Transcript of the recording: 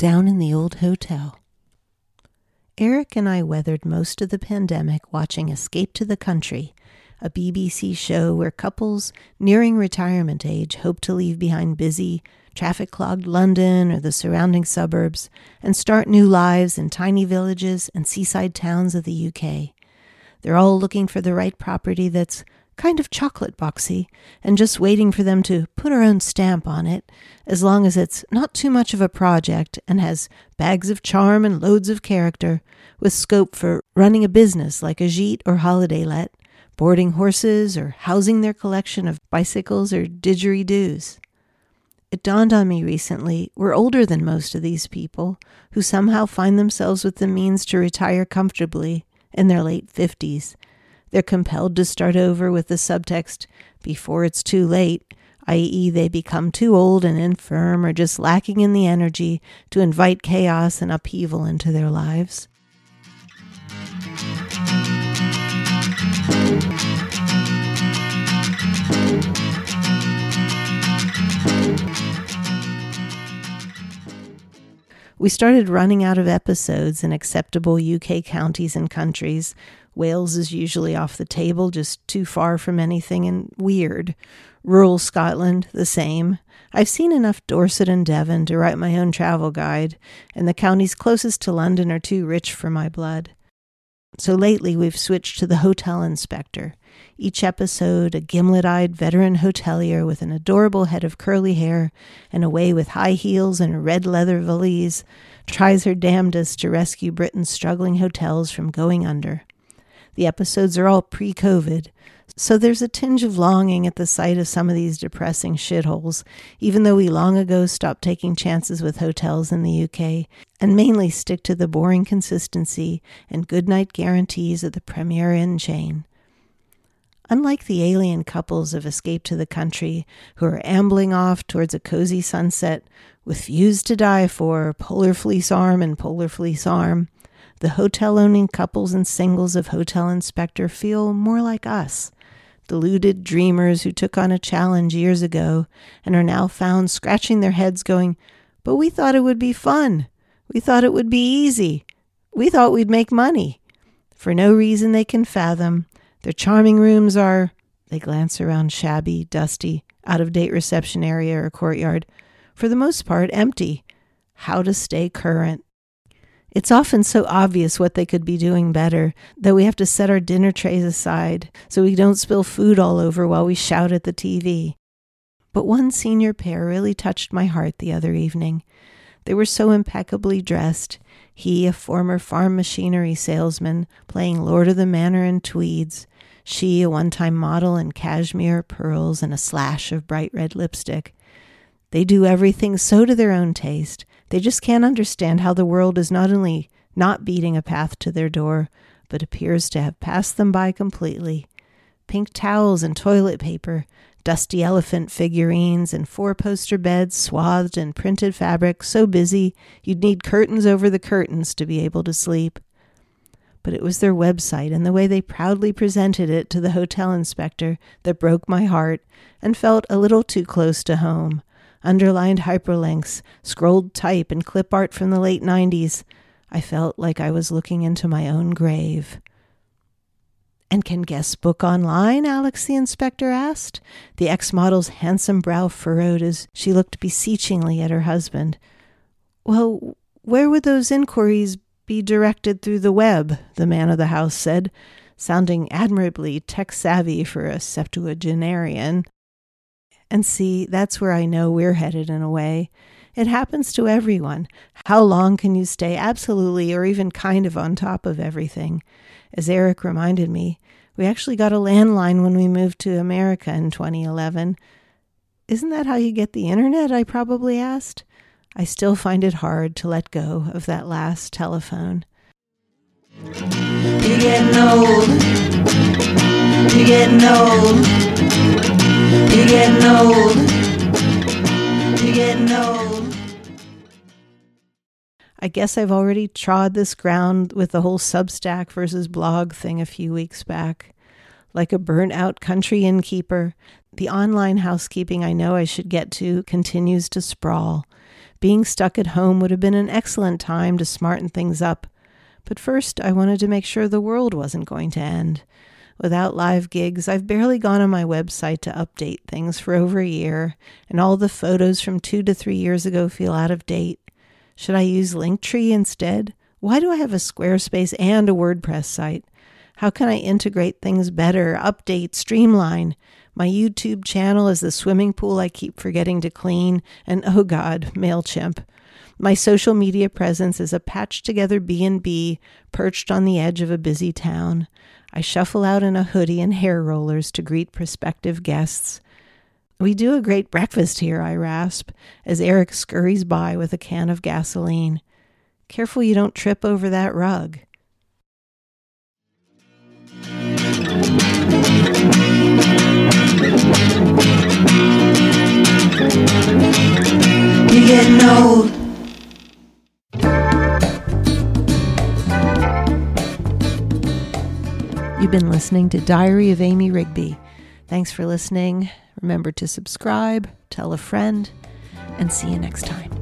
down in the old hotel. Eric and I weathered most of the pandemic watching Escape to the Country, a BBC show where couples nearing retirement age hope to leave behind busy, traffic clogged London or the surrounding suburbs and start new lives in tiny villages and seaside towns of the UK. They're all looking for the right property that's kind of chocolate boxy, and just waiting for them to put our own stamp on it, as long as it's not too much of a project and has bags of charm and loads of character, with scope for running a business like a gîte or holiday let, boarding horses, or housing their collection of bicycles or didgeridoos. It dawned on me recently we're older than most of these people who somehow find themselves with the means to retire comfortably in their late 50s they're compelled to start over with the subtext before it's too late, i.e., they become too old and infirm or just lacking in the energy to invite chaos and upheaval into their lives. We started running out of episodes in acceptable UK counties and countries, Wales is usually off the table, just too far from anything and weird. Rural Scotland, the same. I've seen enough Dorset and Devon to write my own travel guide, and the counties closest to London are too rich for my blood. So lately we've switched to the hotel inspector. Each episode, a gimlet eyed veteran hotelier with an adorable head of curly hair and a way with high heels and a red leather valise tries her damnedest to rescue Britain's struggling hotels from going under. The episodes are all pre COVID, so there's a tinge of longing at the sight of some of these depressing shitholes, even though we long ago stopped taking chances with hotels in the UK and mainly stick to the boring consistency and good night guarantees of the Premier Inn chain. Unlike the alien couples of Escape to the Country who are ambling off towards a cozy sunset with views to die for, polar fleece arm and polar fleece arm, the hotel owning couples and singles of Hotel Inspector feel more like us, deluded dreamers who took on a challenge years ago and are now found scratching their heads, going, But we thought it would be fun. We thought it would be easy. We thought we'd make money. For no reason they can fathom, their charming rooms are, they glance around shabby, dusty, out of date reception area or courtyard, for the most part empty. How to stay current. It's often so obvious what they could be doing better that we have to set our dinner trays aside so we don't spill food all over while we shout at the TV. But one senior pair really touched my heart the other evening. They were so impeccably dressed. He, a former farm machinery salesman, playing Lord of the Manor in tweeds. She, a one time model in cashmere, pearls, and a slash of bright red lipstick. They do everything so to their own taste they just can't understand how the world is not only not beating a path to their door, but appears to have passed them by completely. Pink towels and toilet paper, dusty elephant figurines, and four poster beds swathed in printed fabric so busy you'd need curtains over the curtains to be able to sleep. But it was their website and the way they proudly presented it to the hotel inspector that broke my heart and felt a little too close to home underlined hyperlinks, scrolled type, and clip art from the late 90s, I felt like I was looking into my own grave. And can guests book online? Alex the inspector asked. The ex model's handsome brow furrowed as she looked beseechingly at her husband. Well, where would those inquiries be directed through the web? the man of the house said, sounding admirably tech savvy for a septuagenarian. And see, that's where I know we're headed in a way. It happens to everyone. How long can you stay absolutely or even kind of on top of everything? As Eric reminded me, we actually got a landline when we moved to America in 2011. Isn't that how you get the internet? I probably asked. I still find it hard to let go of that last telephone. You're getting old. You're getting old. You're getting old. You're getting old. I guess I've already trod this ground with the whole Substack versus blog thing a few weeks back. Like a burnt out country innkeeper, the online housekeeping I know I should get to continues to sprawl. Being stuck at home would have been an excellent time to smarten things up. But first, I wanted to make sure the world wasn't going to end. Without live gigs, I've barely gone on my website to update things for over a year, and all the photos from two to three years ago feel out of date. Should I use Linktree instead? Why do I have a Squarespace and a WordPress site? How can I integrate things better, update, streamline? My YouTube channel is the swimming pool I keep forgetting to clean, and oh god, MailChimp. My social media presence is a patched together B&B perched on the edge of a busy town. I shuffle out in a hoodie and hair rollers to greet prospective guests. We do a great breakfast here, I rasp, as Eric scurries by with a can of gasoline. Careful you don't trip over that rug. You're getting old. You've been listening to Diary of Amy Rigby. Thanks for listening. Remember to subscribe, tell a friend, and see you next time.